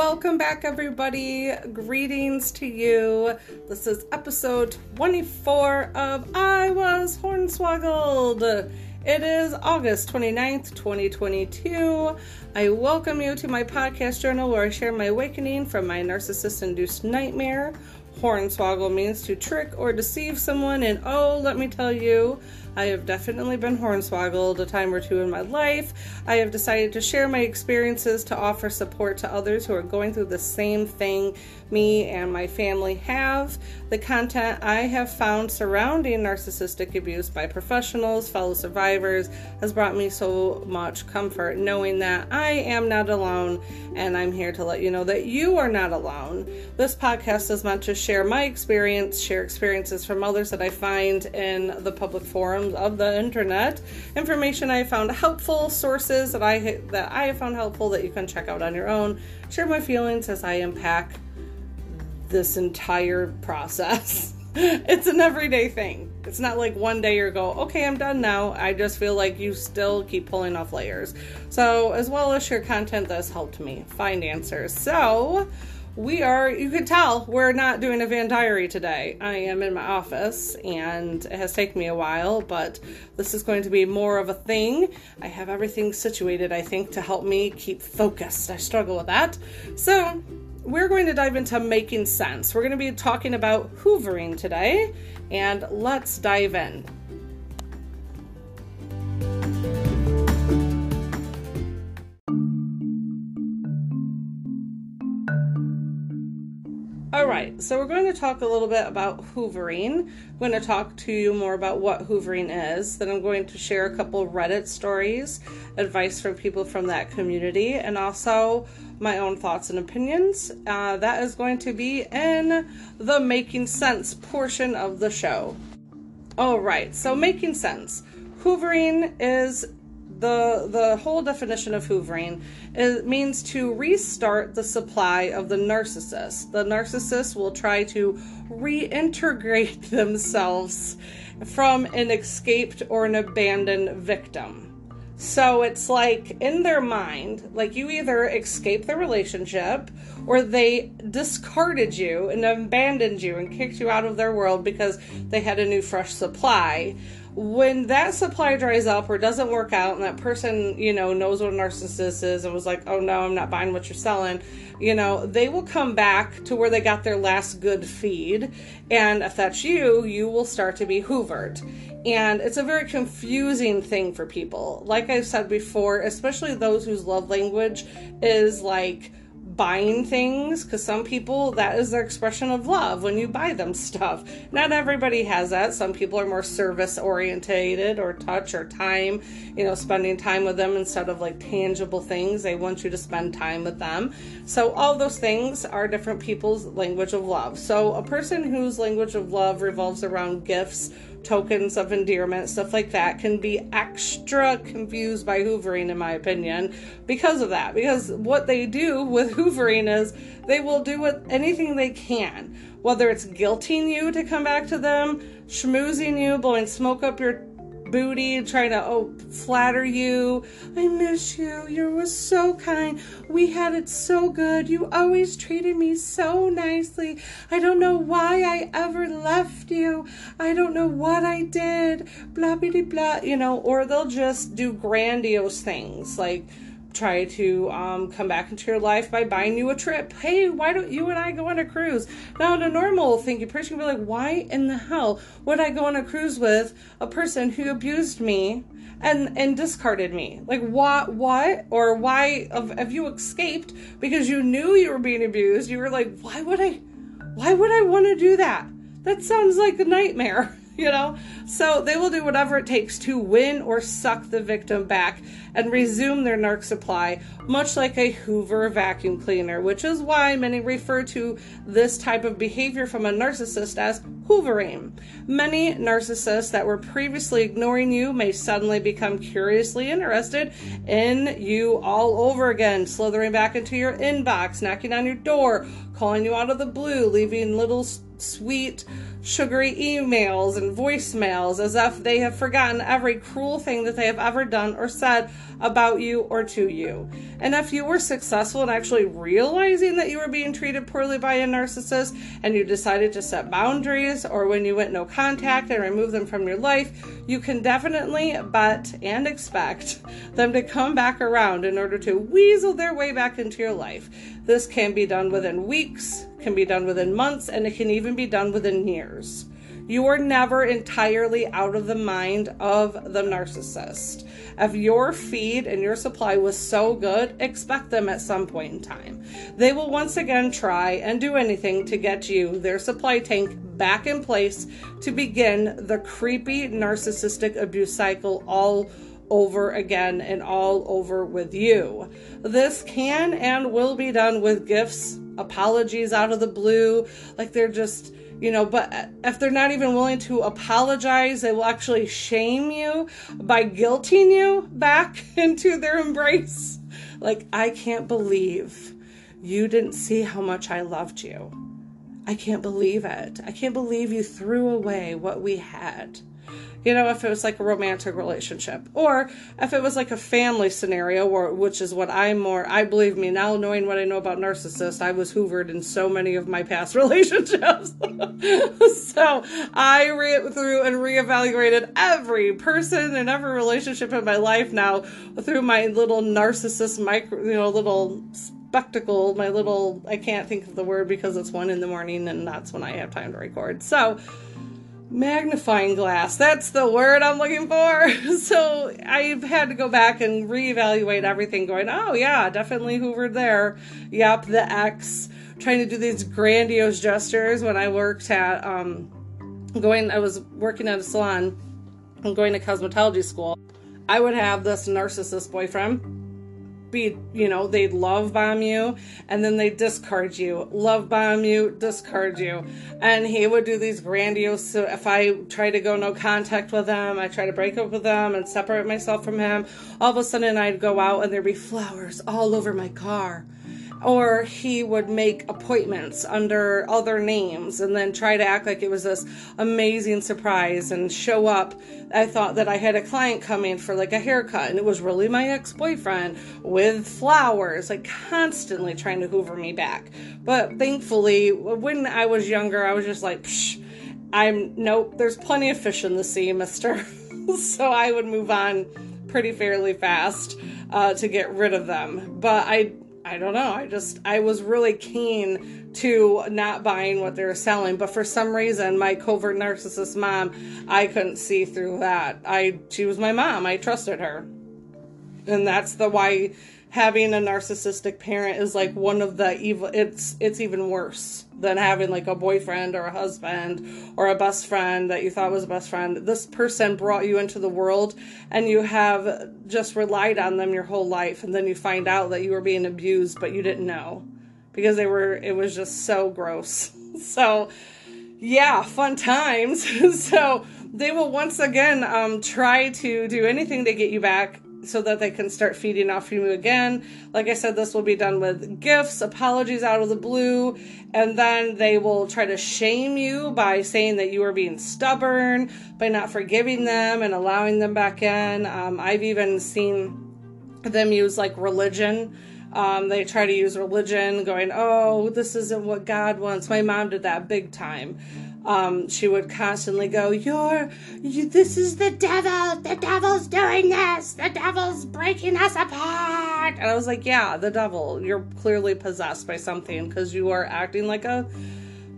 welcome back, everybody. Greetings to you. This is episode 24 of I Was Hornswoggled. It is August 29th, 2022. I welcome you to my podcast journal where I share my awakening from my narcissist induced nightmare. Hornswoggle means to trick or deceive someone, and oh, let me tell you, I have definitely been hornswoggled a time or two in my life. I have decided to share my experiences to offer support to others who are going through the same thing me and my family have. The content I have found surrounding narcissistic abuse by professionals, fellow survivors, has brought me so much comfort knowing that I am not alone and I'm here to let you know that you are not alone. This podcast is meant to share my experience, share experiences from others that I find in the public forums of the internet, information I found helpful, sources that I that I have found helpful that you can check out on your own. Share my feelings as I unpack this entire process. it's an everyday thing. It's not like one day you go, okay, I'm done now. I just feel like you still keep pulling off layers. So, as well as share content that's helped me find answers. So, we are, you can tell, we're not doing a Van Diary today. I am in my office and it has taken me a while, but this is going to be more of a thing. I have everything situated, I think, to help me keep focused. I struggle with that. So, we're going to dive into making sense. We're going to be talking about hoovering today, and let's dive in. Right, so we're going to talk a little bit about hoovering. I'm going to talk to you more about what hoovering is. Then I'm going to share a couple Reddit stories, advice from people from that community, and also my own thoughts and opinions. Uh, that is going to be in the making sense portion of the show. All right, so making sense. Hoovering is the the whole definition of hoovering it means to restart the supply of the narcissist. The narcissist will try to reintegrate themselves from an escaped or an abandoned victim. So it's like in their mind, like you either escaped the relationship or they discarded you and abandoned you and kicked you out of their world because they had a new fresh supply when that supply dries up or doesn't work out and that person you know knows what a narcissist is and was like oh no i'm not buying what you're selling you know they will come back to where they got their last good feed. And if that's you you will start to be hoovered. And it's a very confusing thing for people. Like i've said before especially those whose love language is like buying things because some people that is their expression of love when you buy them stuff. Not everybody has that. Some people are more service orientated or touch or time you know spending time with them instead of like tangible things. They want you to spend time with them. So all those things are different people's language of love. So a person whose language of love revolves around gifts tokens of endearment, stuff like that, can be extra confused by hoovering, in my opinion, because of that. Because what they do with hoovering is they will do with anything they can, whether it's guilting you to come back to them, schmoozing you, blowing smoke up your booty, trying to oh flatter you. I miss you. You were so kind. We had it so good. You always treated me so nicely. I don't know why I ever left you. I don't know what I did. Blah blah blah. You know, or they'll just do grandiose things like try to um, come back into your life by buying you a trip. Hey, why don't you and I go on a cruise? Now, in a normal thinking person can be like, why in the hell would I go on a cruise with a person who abused me and and discarded me? Like, what? What? Or why have, have you escaped because you knew you were being abused? You were like, why would I? Why would I want to do that? That sounds like a nightmare. you know? So they will do whatever it takes to win or suck the victim back and resume their narc supply, much like a Hoover vacuum cleaner, which is why many refer to this type of behavior from a narcissist as hoovering. Many narcissists that were previously ignoring you may suddenly become curiously interested in you all over again, slithering back into your inbox, knocking on your door, calling you out of the blue, leaving little sweet, sugary emails and voicemails as if they have forgotten every cruel thing that they have ever done or said about you or to you. And if you were successful in actually realizing that you were being treated poorly by a narcissist and you decided to set boundaries or when you went no contact and remove them from your life, you can definitely bet and expect them to come back around in order to weasel their way back into your life. This can be done within weeks, can be done within months, and it can even be done within years. You are never entirely out of the mind of the narcissist. If your feed and your supply was so good, expect them at some point in time. They will once again try and do anything to get you, their supply tank, back in place to begin the creepy narcissistic abuse cycle all over again and all over with you. This can and will be done with gifts, apologies out of the blue, like they're just you know, but if they're not even willing to apologize, they will actually shame you by guilting you back into their embrace. Like, I can't believe you didn't see how much I loved you. I can't believe it. I can't believe you threw away what we had you know, if it was like a romantic relationship, or if it was like a family scenario, or which is what I'm more, I believe me now, knowing what I know about narcissists, I was hoovered in so many of my past relationships. so I re- through and reevaluated every person and every relationship in my life now through my little narcissist micro, you know, little spectacle, my little, I can't think of the word because it's one in the morning and that's when I have time to record. So, magnifying glass. That's the word i'm looking for. So i've had to go back and reevaluate everything going oh yeah definitely hoovered there. Yep the x trying to do these grandiose gestures when i worked at um going i was working at a salon and going to cosmetology school. I would have this narcissist boyfriend be, you know, they'd love bomb you and then they discard you, love bomb you, discard you. And he would do these grandiose. So if I try to go no contact with them I try to break up with them and separate myself from him, all of a sudden I'd go out and there'd be flowers all over my car or he would make appointments under other names and then try to act like it was this amazing surprise and show up. I thought that I had a client coming for like a haircut and it was really my ex boyfriend with flowers, like constantly trying to hoover me back. But thankfully, when I was younger, I was just like, Psh, I'm nope, there's plenty of fish in the sea, mister. so I would move on pretty fairly fast uh, to get rid of them. But I I don't know. I just I was really keen to not buying what they were selling, but for some reason, my covert narcissist mom, I couldn't see through that. I she was my mom. I trusted her, and that's the why having a narcissistic parent is like one of the evil it's it's even worse than having like a boyfriend or a husband or a best friend that you thought was a best friend. This person brought you into the world and you have just relied on them your whole life and then you find out that you were being abused but you didn't know because they were it was just so gross. So yeah fun times. So they will once again um, try to do anything to get you back so that they can start feeding off you again. Like I said, this will be done with gifts, apologies out of the blue, and then they will try to shame you by saying that you are being stubborn, by not forgiving them and allowing them back in. Um, I've even seen them use like religion. Um, they try to use religion, going, Oh, this isn't what God wants. My mom did that big time um, she would constantly go, "You're, you, this is the devil. The devil's doing this. The devil's breaking us apart." And I was like, "Yeah, the devil. You're clearly possessed by something because you are acting like a."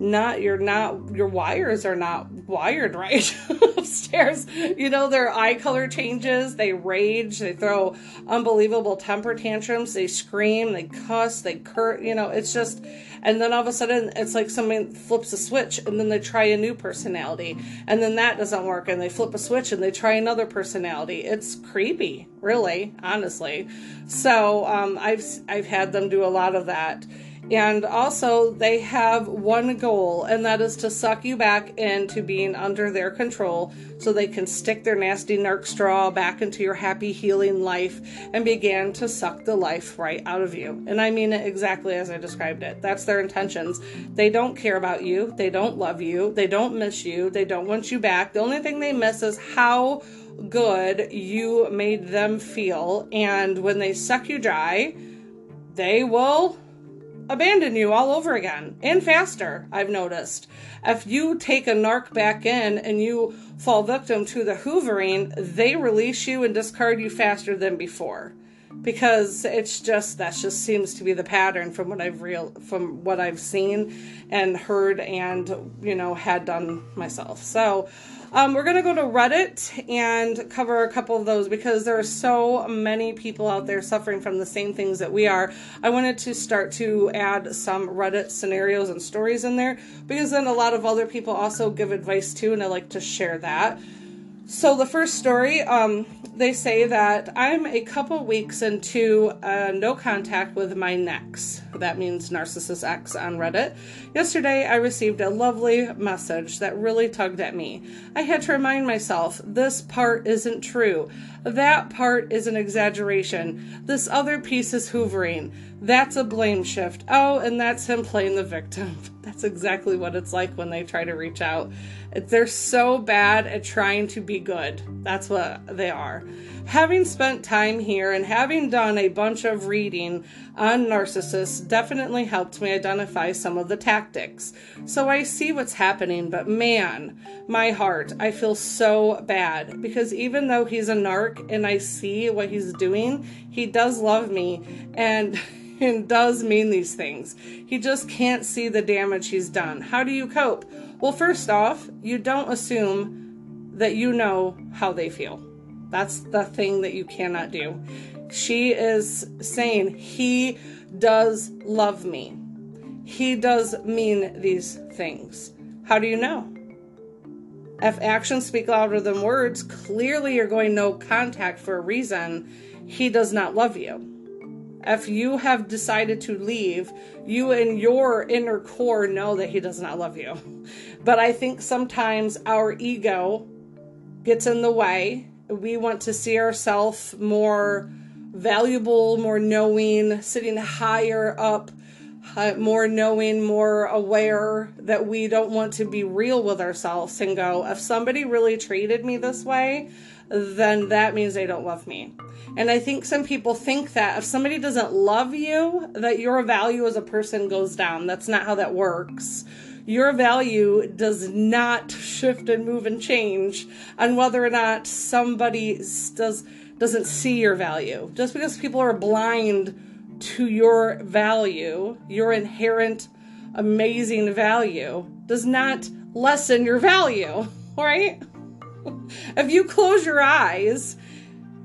not you're not your wires are not wired right upstairs. You know their eye color changes. They rage. They throw unbelievable temper tantrums. They scream. They cuss. They cur you know it's just and then all of a sudden it's like somebody flips a switch and then they try a new personality. And then that doesn't work and they flip a switch and they try another personality. It's creepy really honestly. So um, i've i've had them do a lot of that And also, they have one goal, and that is to suck you back into being under their control so they can stick their nasty narc straw back into your happy, healing life and begin to suck the life right out of you. And I mean it exactly as I described it. That's their intentions. They don't care about you, they don't love you, they don't miss you, they don't want you back. The only thing they miss is how good you made them feel. And when they suck you dry, they will abandon you all over again and faster, I've noticed. If you take a narc back in and you fall victim to the hoovering, they release you and discard you faster than before. Because it's just that just seems to be the pattern from what I've real from what I've seen and heard and you know had done myself. So um, we're going to go to Reddit and cover a couple of those because there are so many people out there suffering from the same things that we are. I wanted to start to add some Reddit scenarios and stories in there because then a lot of other people also give advice too, and I like to share that. So the first story, um, they say that I'm a couple weeks into uh, no contact with my next. That means Narcissist X on Reddit. Yesterday, I received a lovely message that really tugged at me. I had to remind myself this part isn't true. That part is an exaggeration. This other piece is hoovering. That's a blame shift. Oh, and that's him playing the victim. That's exactly what it's like when they try to reach out. They're so bad at trying to be good. That's what they are. Having spent time here and having done a bunch of reading on narcissists definitely helped me identify some of the tactics. So I see what's happening, but man, my heart, I feel so bad because even though he's a narc and I see what he's doing, he does love me and and does mean these things. He just can't see the damage he's done. How do you cope? Well, first off, you don't assume that you know how they feel. That's the thing that you cannot do. She is saying, He does love me. He does mean these things. How do you know? If actions speak louder than words, clearly you're going no contact for a reason. He does not love you. If you have decided to leave, you in your inner core know that he does not love you. But I think sometimes our ego gets in the way. We want to see ourselves more valuable, more knowing, sitting higher up, more knowing, more aware that we don't want to be real with ourselves and go, if somebody really treated me this way, then that means they don't love me. And I think some people think that if somebody doesn't love you, that your value as a person goes down. That's not how that works. Your value does not shift and move and change on whether or not somebody does doesn't see your value. Just because people are blind to your value, your inherent amazing value, does not lessen your value, right? if you close your eyes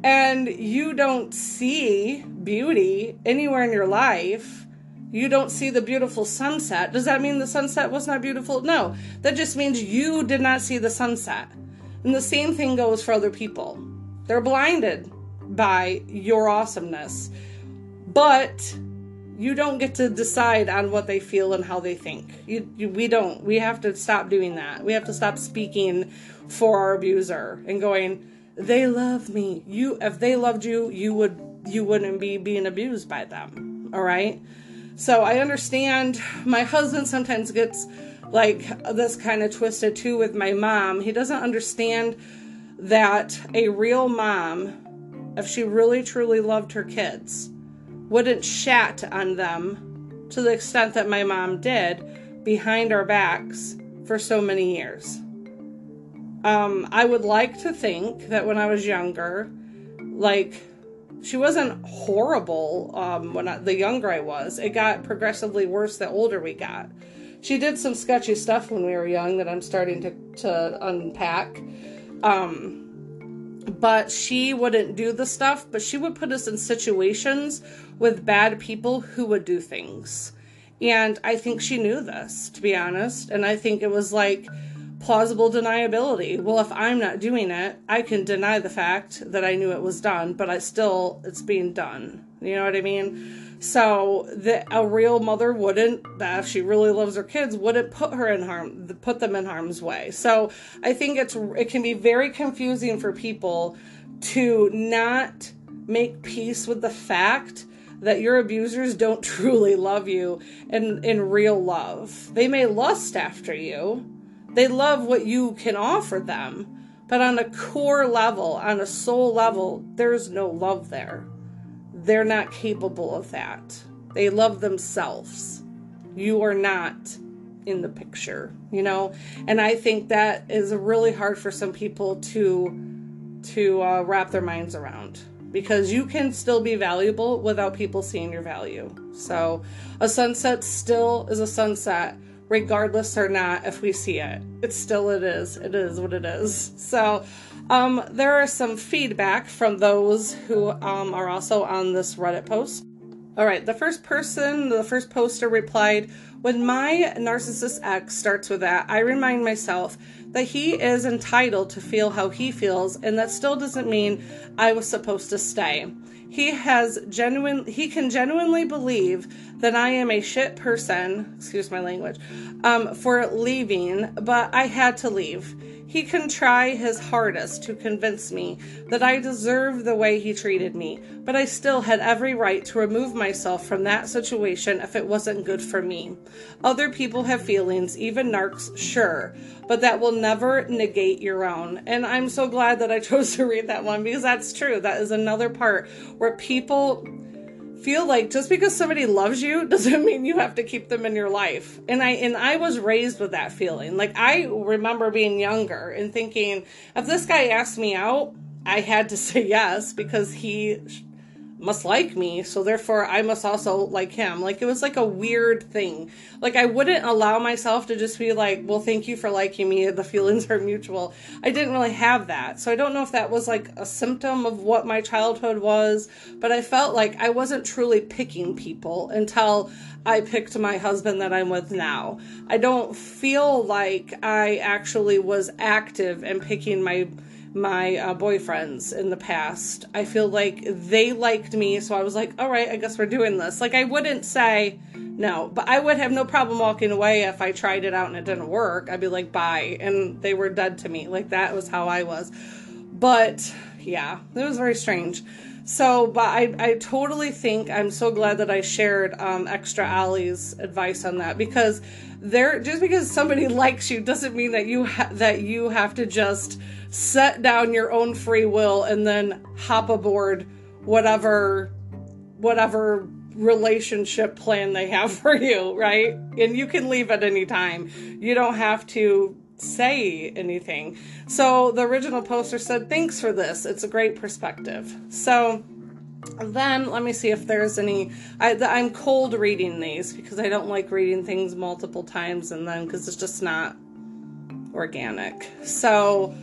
and you don't see beauty anywhere in your life, you don't see the beautiful sunset. Does that mean the sunset was not beautiful? No. That just means you did not see the sunset. And the same thing goes for other people. They're blinded by your awesomeness. But you don't get to decide on what they feel and how they think. You, you, we don't. We have to stop doing that. We have to stop speaking for our abuser and going, they love me. You if they loved you, you would you wouldn't be being abused by them. All right? So I understand my husband sometimes gets like this kind of twisted too with my mom. He doesn't understand that a real mom, if she really truly loved her kids, wouldn't shat on them to the extent that my mom did behind our backs for so many years. Um, I would like to think that when I was younger, like she wasn't horrible um, when I, the younger I was. It got progressively worse the older we got. She did some sketchy stuff when we were young that I'm starting to to unpack. Um, but she wouldn't do the stuff, but she would put us in situations with bad people who would do things. And I think she knew this, to be honest. And I think it was like, plausible deniability. Well, if I'm not doing it, I can deny the fact that I knew it was done, but I still, it's being done. You know what I mean? So that a real mother wouldn't, if she really loves her kids, wouldn't put her in harm, put them in harm's way. So I think it's it can be very confusing for people to not make peace with the fact that your abusers don't truly love you in, in real love. They may lust after you, they love what you can offer them, but on a core level, on a soul level, there's no love there. They're not capable of that. They love themselves. You are not in the picture, you know? And I think that is really hard for some people to to uh, wrap their minds around because you can still be valuable without people seeing your value. So, a sunset still is a sunset regardless or not if we see it. It still it is. It is what it is. So, um, there are some feedback from those who um, are also on this Reddit post. All right, the first person, the first poster replied, When my narcissist ex starts with that, I remind myself that he is entitled to feel how he feels, and that still doesn't mean I was supposed to stay. He has genuine he can genuinely believe that I am a shit person, excuse my language, um, for leaving, but I had to leave. He can try his hardest to convince me that I deserve the way he treated me, but I still had every right to remove myself from that situation if it wasn't good for me. Other people have feelings, even narcs, sure, but that will never negate your own. And I'm so glad that I chose to read that one because that's true. That is another part where people feel like just because somebody loves you doesn't mean you have to keep them in your life. And I and I was raised with that feeling. Like I remember being younger and thinking if this guy asked me out, I had to say yes because he must like me, so therefore I must also like him. Like it was like a weird thing. Like I wouldn't allow myself to just be like, well, thank you for liking me. The feelings are mutual. I didn't really have that. So I don't know if that was like a symptom of what my childhood was, but I felt like I wasn't truly picking people until I picked my husband that I'm with now. I don't feel like I actually was active in picking my my uh, boyfriends in the past. I feel like they liked me, so I was like, all right, I guess we're doing this. Like, I wouldn't say no, but I would have no problem walking away if I tried it out and it didn't work. I'd be like, bye. And they were dead to me. Like, that was how I was. But yeah, it was very strange. So, but I, I totally think I'm so glad that I shared um, Extra Allie's advice on that because there, just because somebody likes you doesn't mean that you ha- that you have to just set down your own free will and then hop aboard whatever whatever relationship plan they have for you, right? And you can leave at any time. You don't have to say anything. So the original poster said, Thanks for this. It's a great perspective. So then let me see if there's any. I, am cold reading these because I don't like reading things multiple times and then because it's just not organic. So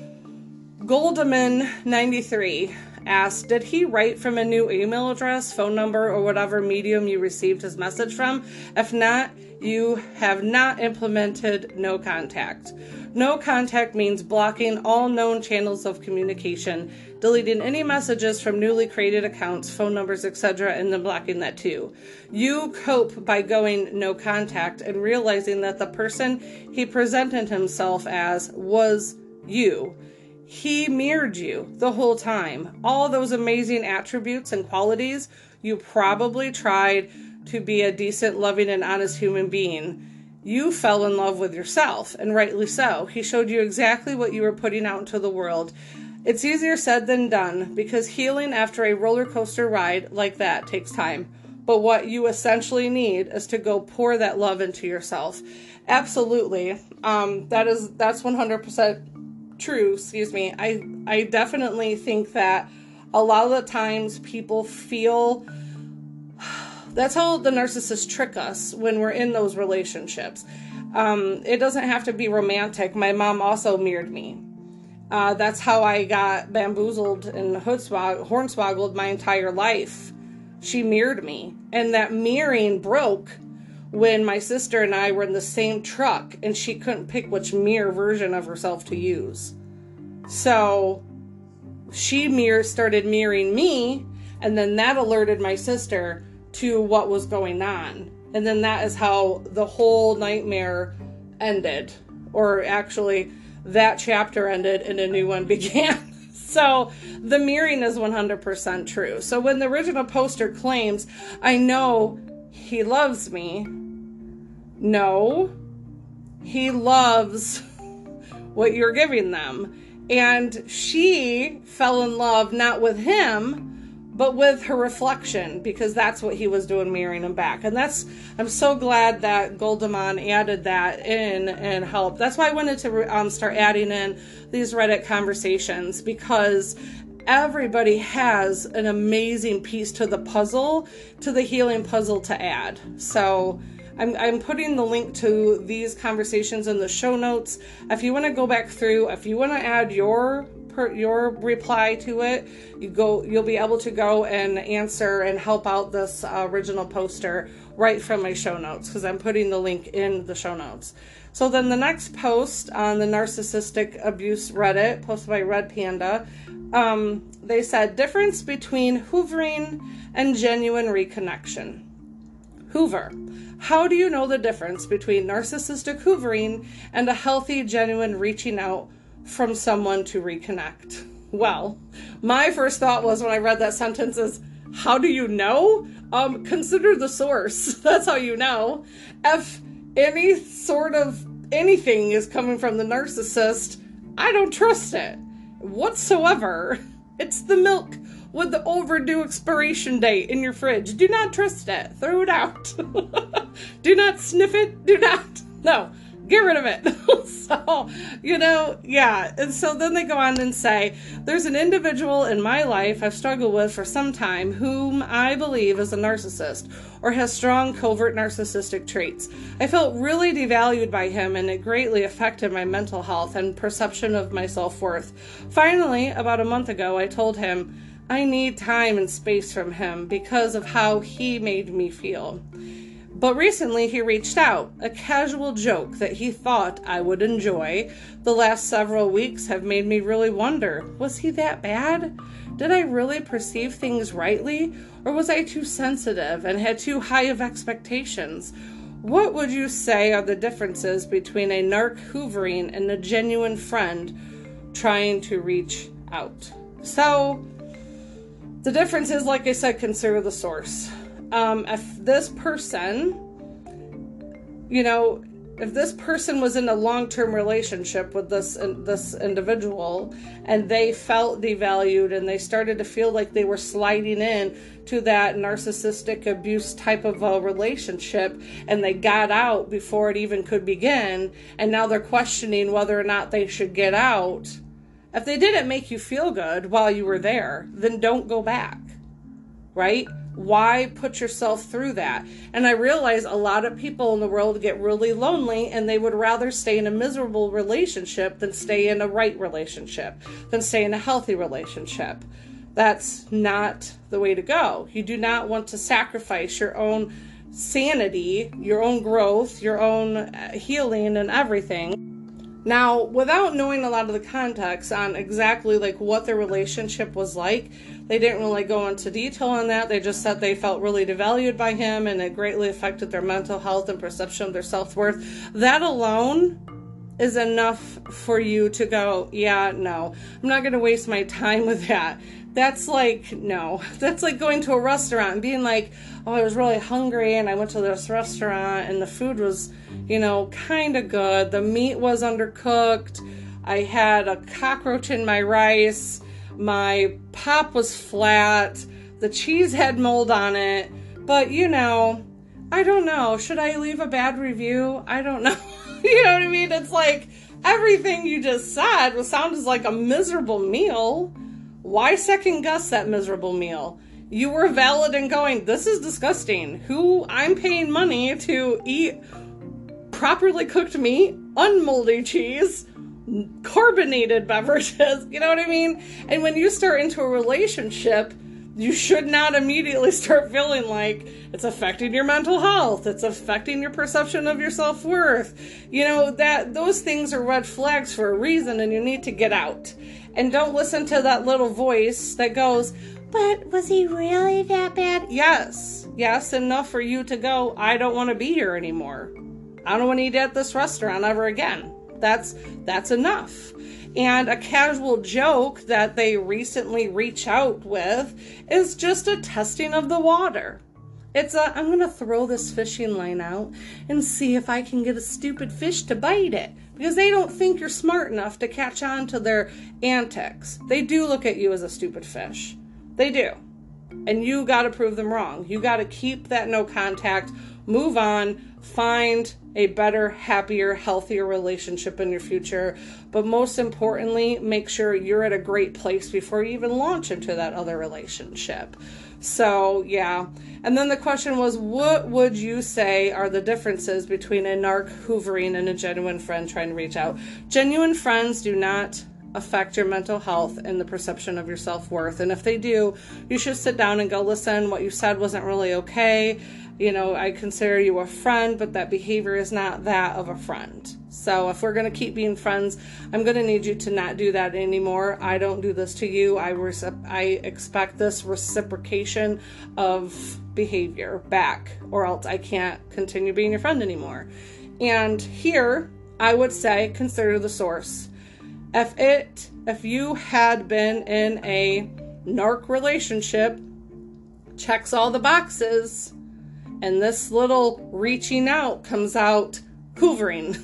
Goldaman93 asked, Did he write from a new email address, phone number, or whatever medium you received his message from? If not, you have not implemented no contact. No contact means blocking all known channels of communication, deleting any messages from newly created accounts, phone numbers, etc., and then blocking that too. You cope by going no contact and realizing that the person he presented himself as was you he mirrored you the whole time. All those amazing attributes and qualities you probably tried to be a decent, loving, and honest human being. You fell in love with yourself, and rightly so. He showed you exactly what you were putting out into the world. It's easier said than done because healing after a roller coaster ride like that takes time. But what you essentially need is to go pour that love into yourself. Absolutely. Um, that is that's 100% true, excuse me, I I definitely think that a lot of the times people feel that's how the narcissists trick us when we're in those relationships. Um, it doesn't have to be romantic. My mom also mirrored me. Uh, that's how I got bamboozled and hornswoggled my entire life. She mirrored me, and that mirroring broke Mm-hmm. when my sister and I were in the same truck and she couldn't pick which mirror version of herself to use. So she mirror started mirroring me And then that alerted my sister to what was going on. And then that is how the whole nightmare ended. Or actually, that chapter ended and a new one began. so the mirroring is 100% true. So when the original poster claims, I know he loves me, no, he loves what you're giving them. And she fell in love not with him, but with her reflection because that's what he was doing mirroring him back. And that's i'm so glad that goldemon added that in and helped. That's why i wanted to um, start adding in these reddit conversations because everybody has an amazing piece to the puzzle to the healing puzzle to add. So I'm, I'm putting the link to these conversations in the show notes. If you want to go back through, if you want to add your per, your reply to it, you go you'll be able to go and answer and help out this uh, original poster right from my show notes because I'm putting the link in the show notes. So then the next post on the narcissistic abuse Reddit, posted by Red Panda, um, they said difference between hoovering and genuine reconnection. Hoover. How do you know the difference between narcissistic hoovering and a healthy, genuine reaching out from someone to reconnect? Well, my first thought was when I read that sentence is, how do you know? Um, consider the source. That's how you know. If any sort of anything is coming from the narcissist, I don't trust it whatsoever. It's the milk with the overdue expiration date in your fridge. Do not trust it. Throw it out. Do not sniff it. Do not. No get rid of it. so, you know, yeah. And so then they go on and say, There's an individual in my life I've struggled with for some time whom I believe is a narcissist or has strong covert narcissistic traits. I felt really devalued by him and it greatly affected my mental health and perception of my self worth. Finally, about a month ago, I told him, I need time and space from him because of how he made me feel. But recently he reached out, a casual joke that he thought I would enjoy. The last several weeks have made me really wonder was he that bad? Did I really perceive things rightly? Or was I too sensitive and had too high of expectations? What would you say are the differences between a narc hoovering and a genuine friend trying to reach out? So, the difference is, like I said, consider the source. Um, if this person, you know, if this person was in a long-term relationship with this this individual and they felt devalued and they started to feel like they were sliding in to that narcissistic abuse type of a relationship and they got out before it even could begin and now they're questioning whether or not they should get out if they didn't make you feel good while you were there then don't go back right why put yourself through that? And I realize a lot of people in the world get really lonely and they would rather stay in a miserable relationship than stay in a right relationship, than stay in a healthy relationship. That's not the way to go. You do not want to sacrifice your own sanity, your own growth, your own uh, healing, and everything. Now, without knowing a lot of the context on exactly like what their relationship was like, they didn't really go into detail on that. They just said they felt really devalued by him and it greatly affected their mental health and perception of their self worth. That alone is enough for you to go, yeah, no, I'm not going to waste my time with that. That's like, no, that's like going to a restaurant and being like, oh, I was really hungry and I went to this restaurant and the food was, you know, kind of good. The meat was undercooked. I had a cockroach in my rice my pop was flat. The cheese had mold on it. But, you know, I don't know. Should I leave a bad review? I don't know. you know what I mean? It's like everything you just said was sounded like a miserable meal. Why second guess that miserable meal? You were valid in going, this is disgusting. Who I'm paying money to eat properly cooked meat, unmoldy cheese, carbonated beverages. You know what I mean? And when you start into a relationship, you should not immediately start feeling like it's affecting your mental health it's affecting your perception of your self-worth you know that those things are red flags for a reason and you need to get out and don't listen to that little voice that goes But was he really that bad? Yes. Yes, enough for you to go, I don't want to be here anymore. I don't want to eat at this restaurant ever again. That's that's enough. And a casual joke that they recently reach out with is just a testing of the water. It's a I'm gonna throw this fishing line out and see if I can get a stupid fish to bite it. Because they don't think you're smart enough to catch on to their antics. They do look at you as a stupid fish. They do. And you gotta prove them wrong. You gotta keep that no contact, move on, find a better, happier, healthier relationship in your future. But most importantly, make sure you're at a great place before you even launch into that other relationship. So, yeah. And then the question was what would you say are the differences between a narc hoovering and a genuine friend trying to reach out? Genuine friends do not affect your mental health and the perception of your self worth. And if they do, you should sit down and go, listen, what you said wasn't really okay you know, I consider you a friend, but that behavior is not that of a friend. So if we're going to keep being friends, I'm going to need you to not do that anymore. I don't do this to you. I I expect this reciprocation of behavior back or else I can't continue being your friend anymore. And here, I would say consider the source. If it if you had been in a narc relationship, checks all the boxes, and this little reaching out comes out hoovering.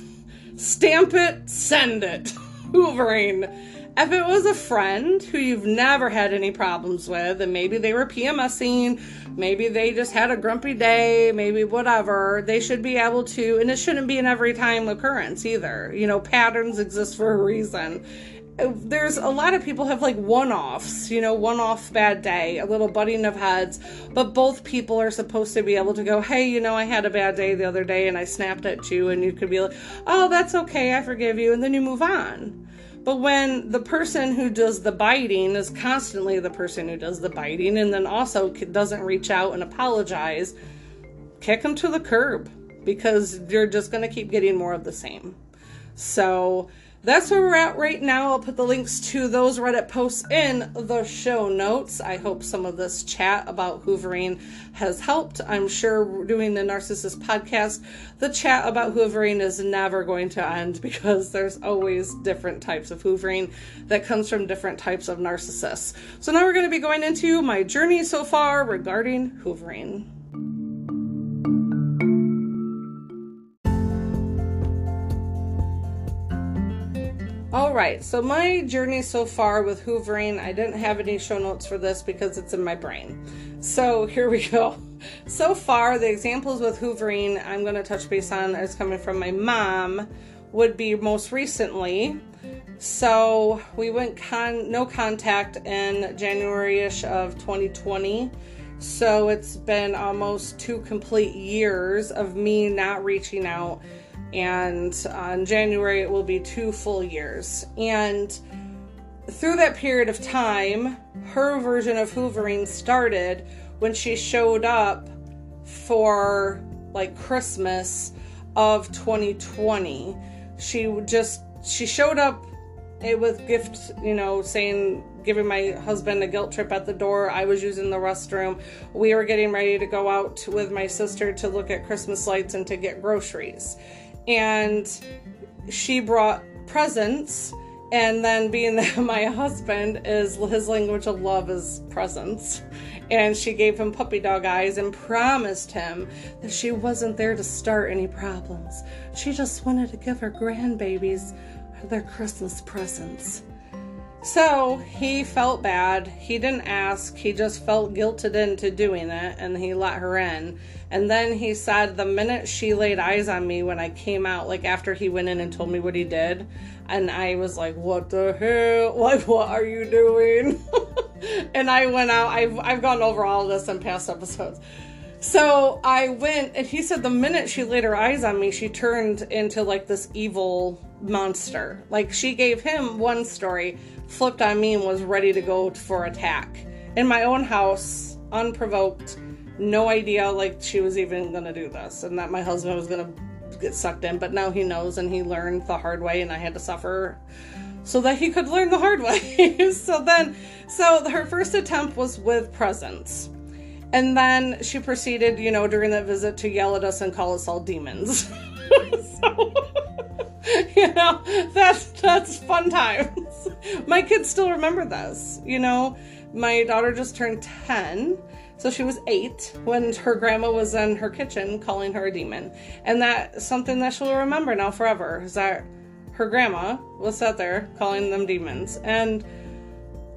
Stamp it, send it. hoovering. If it was a friend who you've never had any problems with, and maybe they were PMSing, maybe they just had a grumpy day, maybe whatever, they should be able to, and it shouldn't be an every time occurrence either. You know, patterns exist for a reason there's a lot of people have like one-offs you know one-off bad day a little butting of heads but both people are supposed to be able to go hey you know i had a bad day the other day and i snapped at you and you could be like oh that's okay i forgive you and then you move on. But when the person who does the biting is constantly the person who does the biting and then also doesn't reach out and apologize kick them to the curb because you're just going to keep getting more of the same. So that's where we're at right now. I'll put the links to those Reddit posts in the show notes. I hope some of this chat about hoovering has helped. I'm sure doing the Narcissist podcast, the chat about hoovering is never going to end because there's always different types of hoovering that comes from different types of narcissists. So now we're going to be going into my journey so far regarding hoovering. All right, so my journey so far with hoovering, I didn't have any show notes for this because it's in my brain. So here we go. So far, the examples with hoovering I'm going to touch base on is coming from my mom, would be most recently. So we went con no contact in January-ish of 2020. So it's been almost two complete years of me not reaching out and on January it will be two full years. And through that period of time, her version of hoovering started when she showed up for like Christmas of 2020. She just she showed up it with gift, you know, saying giving my husband a guilt trip at the door. I was using the restroom. We were getting ready to go out with my sister to look at Christmas lights and to get groceries and she brought presents and then being that my husband is his language of love is presents and she gave him puppy dog eyes and promised him that she wasn't there to start any problems. She just wanted to give her grandbabies their christmas presents so he felt bad. He didn't ask. He just felt guilted into doing it and he let her in. And then he said the minute she laid eyes on me when I came out, like after he went in and told me what he did, and I was like, "What the hell? Like, what are you doing?" and I went out. I've I've gone over all this in past episodes. So I went, and he said the minute she laid her eyes on me, she turned into like this evil monster. Like she gave him one story, flipped on me, and was ready to go for attack in my own house, unprovoked no idea like she was even gonna do this and that my husband was gonna get sucked in but now he knows and he learned the hard way and i had to suffer so that he could learn the hard way so then So her first attempt was with presents. And then she proceeded, you know, during that visit to yell at us and call us all demons. so, you know, that's that's fun times. My kids still remember this. You know, my daughter just turned 10 so she was eight when her grandma was in her kitchen calling her a demon. And that's something that she'll remember now forever is that her grandma was sat there calling them demons. And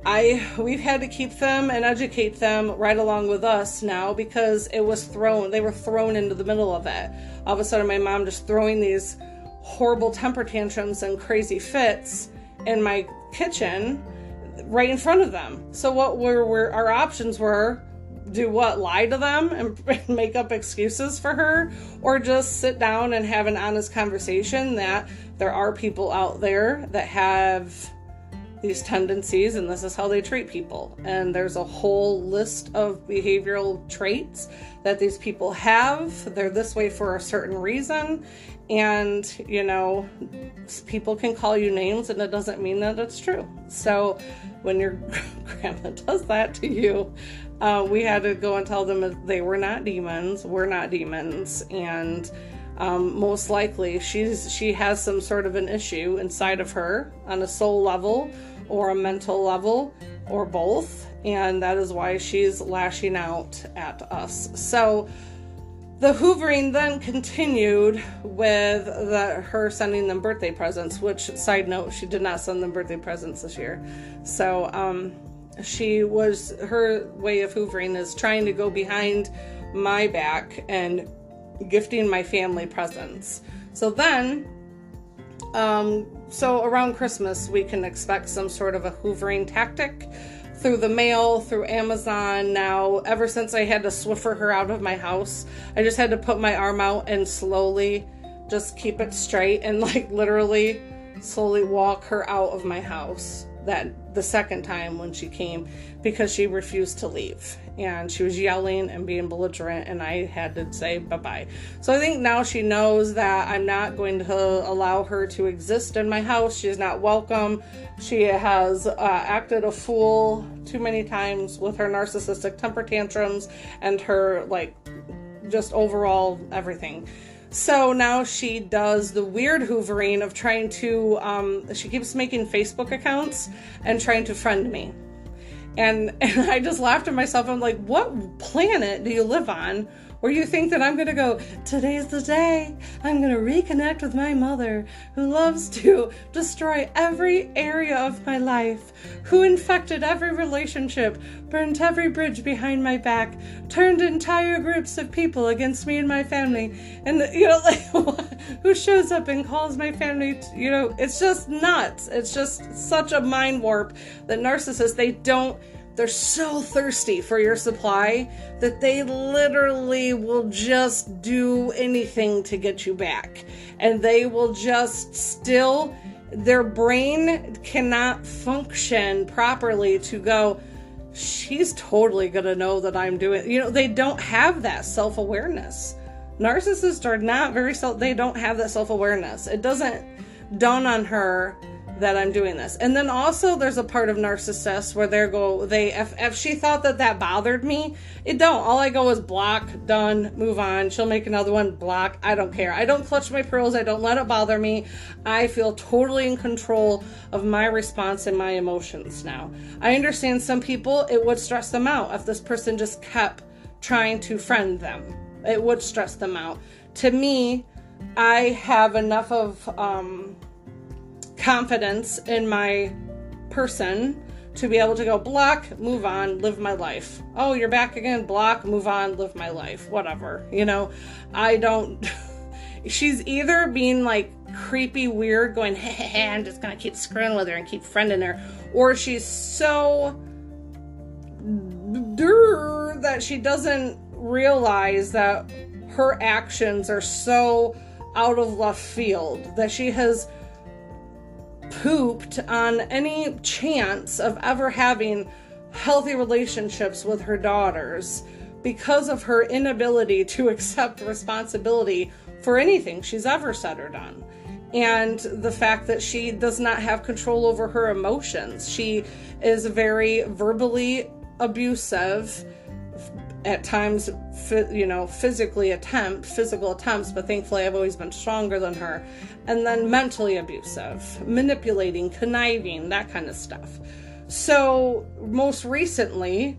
I we've had to keep them and educate them right along with us now because it was thrown they were thrown into the middle of it. All of a sudden my mom just throwing these horrible temper tantrums and crazy fits in my kitchen right in front of them. So what were, were our options were do what lie to them and make up excuses for her? Or just sit down and have an honest conversation that there are people out there that have these tendencies and this is how they treat people. And there's a whole list of behavioral traits that these people have. They're this way for a certain reason and you know people can call you names and it doesn't mean that it's true. So when your grandma does that to you uh, we had to go and tell them they were not demons, we're not demons, and um, most likely she's she has some sort of an issue inside of her on a soul level or a mental level or both, and that is why she's lashing out at us. So the hoovering then continued with the, her sending them birthday presents which side note she did not send them birthday presents this year so um, she was her way of hoovering is trying to go behind my back and gifting my family presents. So then, um, so around Christmas, we can expect some sort of a hoovering tactic through the mail, through Amazon. Now, ever since I had to Swiffer her out of my house, I just had to put my arm out and slowly just keep it straight and like literally slowly walk her out of my house that the second time when she came because she refused to leave and she was yelling and being belligerent and I had to say bye-bye. So I think now she knows that I'm not going to allow her to exist in my house. She's not welcome. She has uh, acted a fool too many times with her narcissistic temper tantrums and her like just overall everything. So now she does the weird hoovering of trying to, um, she keeps making Facebook accounts and trying to friend me. And, and I just laughed at myself. I'm like, what planet do you live on where you think that I'm going to go, today's the day. I'm going to reconnect with my mother who loves to destroy every area of my life, who infected every relationship, burnt every bridge behind my back, turned entire groups of people against me and my family, and, you know, like, who shows up and calls my family, you know, it's just nuts. It's just such a mind warp that narcissists, they don't they're so thirsty for your supply that they literally will just do anything to get you back. And they will just still, their brain cannot function properly to go, she's totally going to know that I'm doing, you know, they don't have that self awareness. Narcissists are not very self, they don't have that self awareness. It doesn't dawn on her that I'm doing this. And then also there's a part of narcissists where they go they if, if she thought that that bothered me, it don't. All I go is block, done, move on. She'll make another one, block. I don't care. I don't clutch my pearls. I don't let it bother me. I feel totally in control of my response and my emotions now. I understand some people it would stress them out if this person just kept trying to friend them. It would stress them out. To me, I have enough of um confidence in my person to be able to go block, move on, live my life. Oh, you're back again, block, move on, live my life. Whatever. You know, I don't. she's either being like creepy, weird, going, hey, hey, hey, I'm just gonna keep screwing with her and keep friending her, or she's so that she doesn't realize that her actions are so out of left field that she has pooped on any chance of ever having healthy relationships with her daughters because of her inability to accept responsibility for anything she's ever said or done. and the fact that she does not have control over her emotions. She is very verbally abusive at times you know physically attempt physical attempts but thankfully i've always been stronger than her and then mentally abusive manipulating conniving that kind of stuff so most recently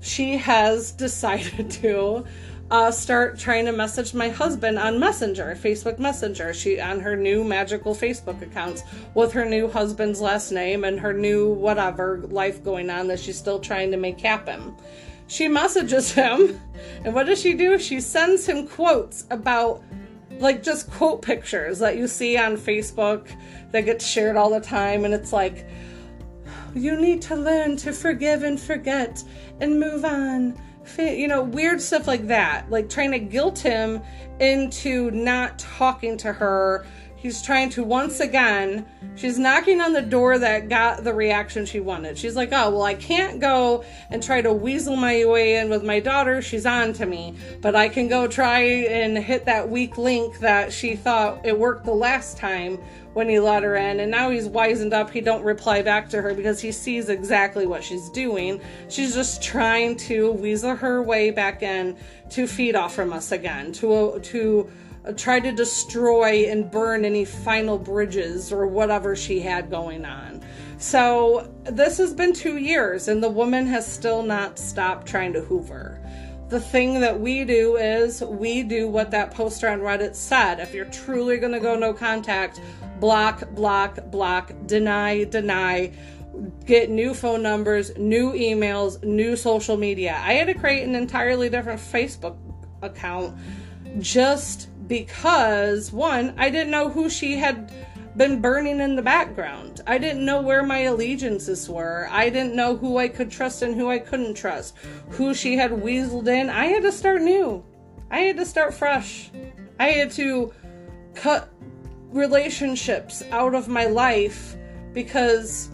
she has decided to uh, start trying to message my husband on Messenger, Facebook Messenger. She on her new magical Facebook accounts with her new husband's last name and her new whatever life going on that she's still trying to make happen. She messages him, and what does she do? She sends him quotes about like just quote pictures that you see on Facebook that get shared all the time, and it's like, you need to learn to forgive and forget and move on you know, weird stuff like that. Like trying to guilt him into not talking to her. He's trying to once again, she's knocking on the door that got the reaction she wanted. She's like, oh, well, I can't go and try to weasel my way in with my daughter. She's on to me. But I can go try and hit that weak link that she thought it worked the last time when he let her in and now he's wizened up he don't reply back to her because he sees exactly what she's doing she's just trying to weasel her way back in to feed off from us again to to try to destroy and burn any final bridges or whatever she had going on so this has been two years and the woman has still not stopped trying to hoover the thing that we do is we do what that poster on Reddit said. If you're truly going to go no contact, block, block, block, deny, deny, get new phone numbers, new emails, new social media. I had to create an entirely different Facebook account just because, one, I didn't know who she had been burning in the background. I didn't know where my allegiances were. I didn't know who I could trust and who I couldn't trust, who she had weaseled in. I had to start new. I had to start fresh. I had to cut relationships out of my life because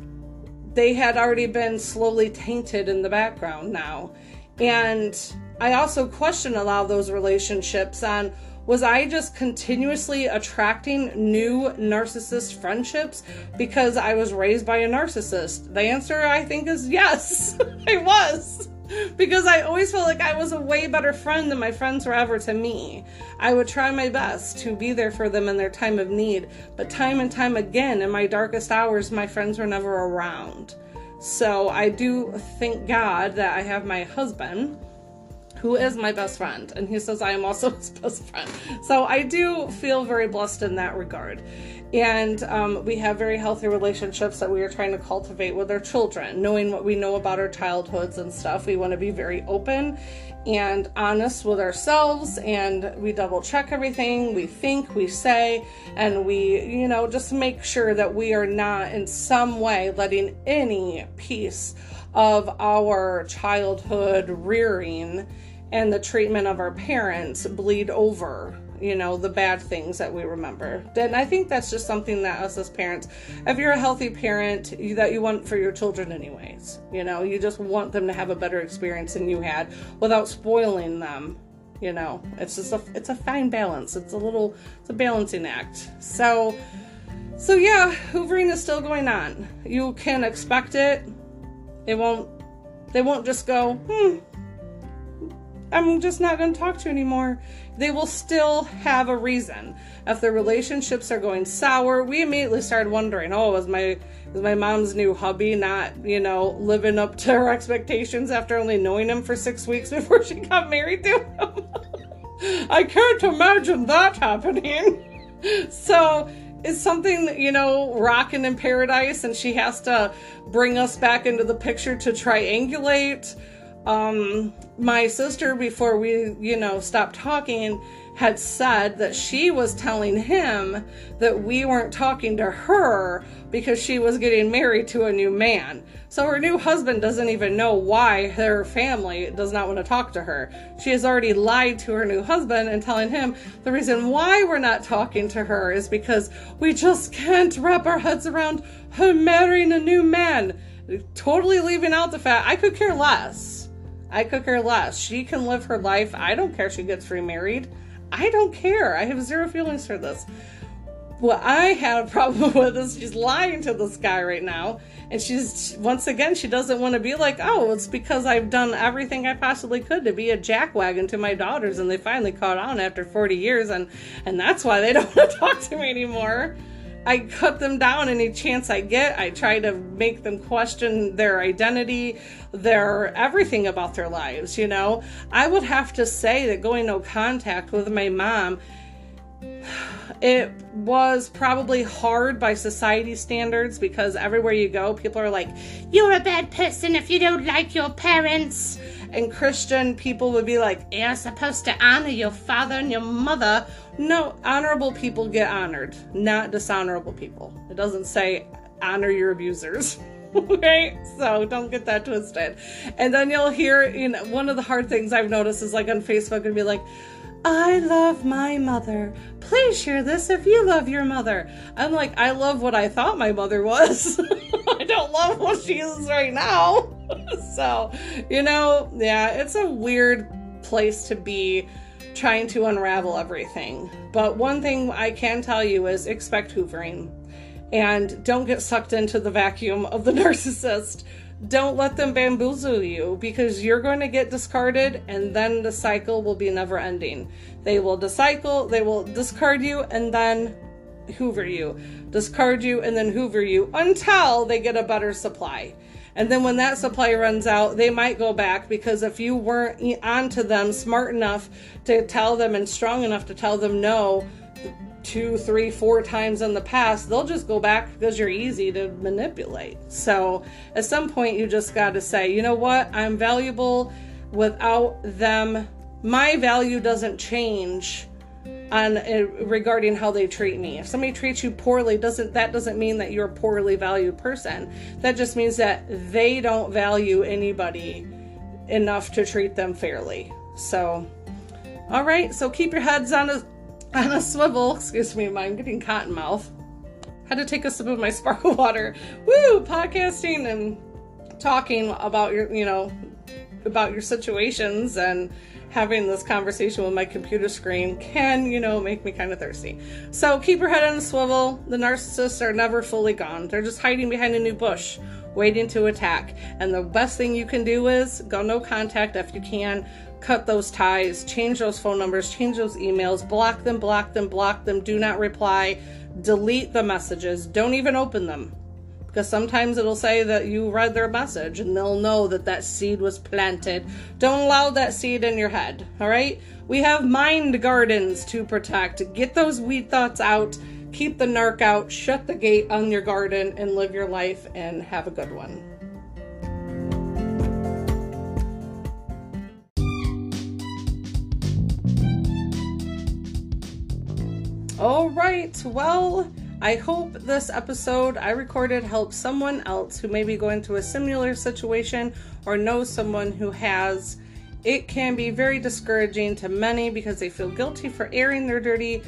they had already been slowly tainted in the background now. And I also question a lot of those relationships on was I just continuously attracting new narcissist friendships because I was raised by a narcissist? The answer, I think, is yes, I was. Because I always felt like I was a way better friend than my friends were ever to me. I would try my best to be there for them in their time of need, but time and time again, in my darkest hours, my friends were never around. So I do thank God that I have my husband who is my best friend, and he says I am also his best friend. So I do feel very blessed in that regard. And um, we have very healthy relationships that we are trying to cultivate with our children, knowing what we know about our childhoods and stuff. We want to be very open and honest with ourselves, and we double check everything we think, we say, and we, you know, just make sure that we are not in some way letting any piece of our childhood rearing and the treatment of our parents bleed over you know the bad things that we remember. And i think that's just something that us as parents if you're a healthy parent that you want for your children anyways. You know you just want them to have a better experience than you had without spoiling them you know. It's just a it's a fine balance. It's a little it's a balancing act. So so yeah hoovering is still going on. You can expect it. It won't they won't just go hmm I'm just not going to talk to you anymore. They will still have a reason. If their relationships are going sour, we immediately started wondering, oh, is my is my mom's new hubby not, you know, living up to her expectations after only knowing him for six weeks before she got married to him? I can't imagine that happening. so is something you know rocking in paradise and she has to bring us back into the picture to triangulate um, my sister, before we, you know, stopped talking, had said that she was telling him that we weren't talking to her because she was getting married to a new man. So her new husband doesn't even know why her family does not want to talk to her. She has already lied to her new husband and telling him the reason why we're not talking to her is because we just can't wrap our heads around her marrying a new man. Totally leaving out the fact I could care less I could care less. She can live her life. I don't care if she gets remarried. I don't care. I have zero feelings for this. what I had a problem with is she's lying to this guy right now. And she's, once again, she doesn't want to be like, oh, it's because I've done everything I possibly could to be a jackwagon to my daughters and they finally caught on after 40 years and, and that's why they don't want to talk to me anymore. I cut them down any chance I get. I try to make them question their identity, their everything about their lives, you know. I would have to say that going no contact with my mom it was probably hard by society standards because everywhere you go, people are like, You're a bad person if you don't like your parents. And Christian people would be like, You're supposed to honor your father and your mother. No, honorable people get honored, not dishonorable people. It doesn't say honor your abusers. okay so don't get that twisted and then you'll hear you know one of the hard things i've noticed is like on facebook and be like I love my mother. Please share this if you love your mother. I'm like, I love what I thought my mother was. I don't love what she is right now. so, you know, yeah, it's a weird place to be trying to unravel everything. But one thing I can tell you is expect hoovering and don't get sucked into the vacuum of the narcissist don't let them bamboozle you because you're going to get discarded and then the cycle will be never ending. They will discycle, they will discard you and then hoover you, discard you and then hoover you until they get a better supply. And then when that supply runs out, they might go back because if you weren't onto them smart enough to tell them and strong enough to tell them no, two, three, four times in the past, they'll just go back because you're easy to manipulate. So at some point, you just got to say, you know what? I'm valuable without them. My value doesn't change on uh, regarding how they treat me. If somebody treats you poorly, doesn't that doesn't mean that you're a poorly valued person. That just means that they don't value anybody enough to treat them fairly. So, all right. So keep your heads on a on a swivel. Excuse me, I'm getting cotton mouth. Had to take a sip of my sparkle water. Woo! Podcasting and talking about your, you know, about your situations and having this conversation with my computer screen can, you know, make me kind of thirsty. So keep your head on a swivel. The narcissists are never fully gone. They're just hiding behind a new bush, waiting to attack. And the best thing you can do is go no contact if you can cut those ties, change those phone numbers, change those emails, block them, block them, block them, do not reply, delete the messages, don't even open them. Because sometimes it'll say that you read their message and they'll know that that seed was planted. Don't allow that seed in your head, all right? We have mind gardens to protect. Get those weed thoughts out, keep the narc out, shut the gate on your garden, and live your life and have a good one. All right. Well, I hope this episode I recorded helps someone else who may be going through a similar situation or knows someone who has. It can be very discouraging to many because they feel guilty for airing their dirty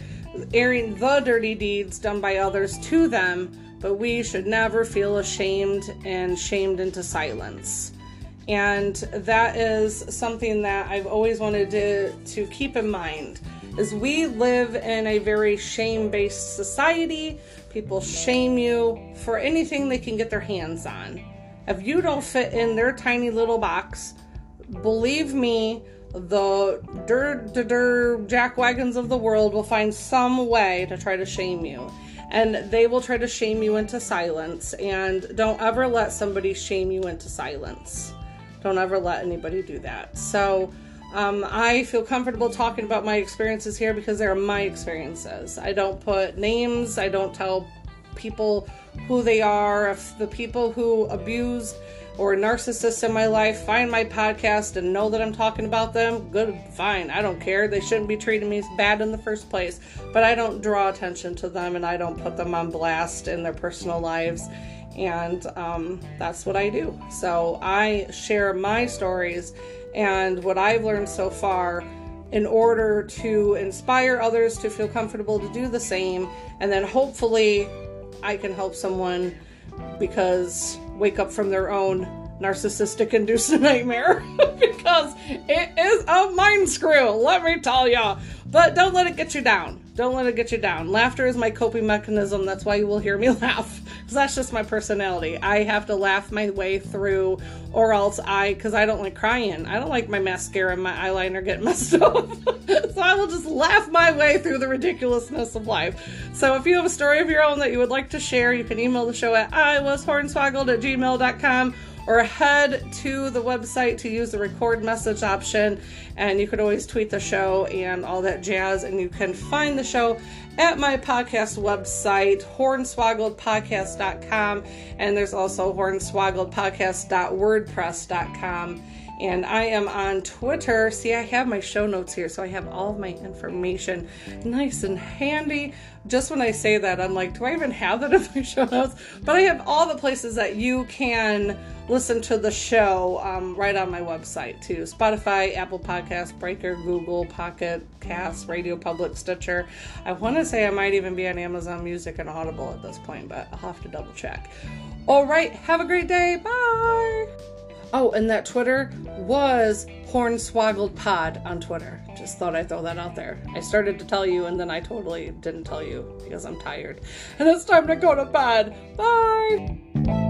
airing the dirty deeds done by others to them, but we should never feel ashamed and shamed into silence. And that is something that I've always wanted to, to keep in mind is we live in a very shame-based society. People shame you for anything they can get their hands on. If you don't fit in their tiny little box, believe me, the dirt dirt jack wagons of the world will find some way to try to shame you and they will try to shame you into silence and don't ever let somebody shame you into silence don't ever let anybody do that so um, I feel comfortable talking about my experiences here because they're my experiences. I don't put names, I don't tell people who they are. If the people who abuse or narcissists in my life find my podcast and know that I'm talking about them, good, fine. I don't care. They shouldn't be treating me bad in the first place. But I don't draw attention to them and I don't put them on blast in their personal lives. And um, that's what I do. So I share my stories and what I've learned so far in order to inspire others to feel comfortable to do the same. And then hopefully I can help someone because wake up from their own narcissistic induced nightmare because it is a mind screw, let me tell ya. But don't let it get you down. Don't let it get you down. Laughter is my coping mechanism. That's why you will hear me laugh. Because that's just my personality. I have to laugh my way through, or else I, because I don't like crying. I don't like my mascara and my eyeliner getting messed up. so I will just laugh my way through the ridiculousness of life. So if you have a story of your own that you would like to share, you can email the show at I was hornswoggled at gmail.com or head to the website to use the record message option. And you could always tweet the show and all that jazz. And you can find the show at my podcast website, hornswoggledpodcast.com. And there's also hornswoggledpodcast.wordpress.com. And I am on Twitter. See, I have my show notes here, so I have all of my information nice and handy. Just when I say that, I'm like, do I even have that in my show notes? But I have all the places that you can listen to the show um, right on my website too Spotify, Apple Podcast, Breaker, Google, Pocket Cast, Radio Public, Stitcher. I want to say I might even be on Amazon Music and Audible at this point, but I'll have to double check. All right, have a great day. Bye. Oh, and that Twitter was Hornswoggled Pod on Twitter. Just thought I'd throw that out there. I started to tell you, and then I totally didn't tell you because I'm tired. And it's time to go to bed. Bye.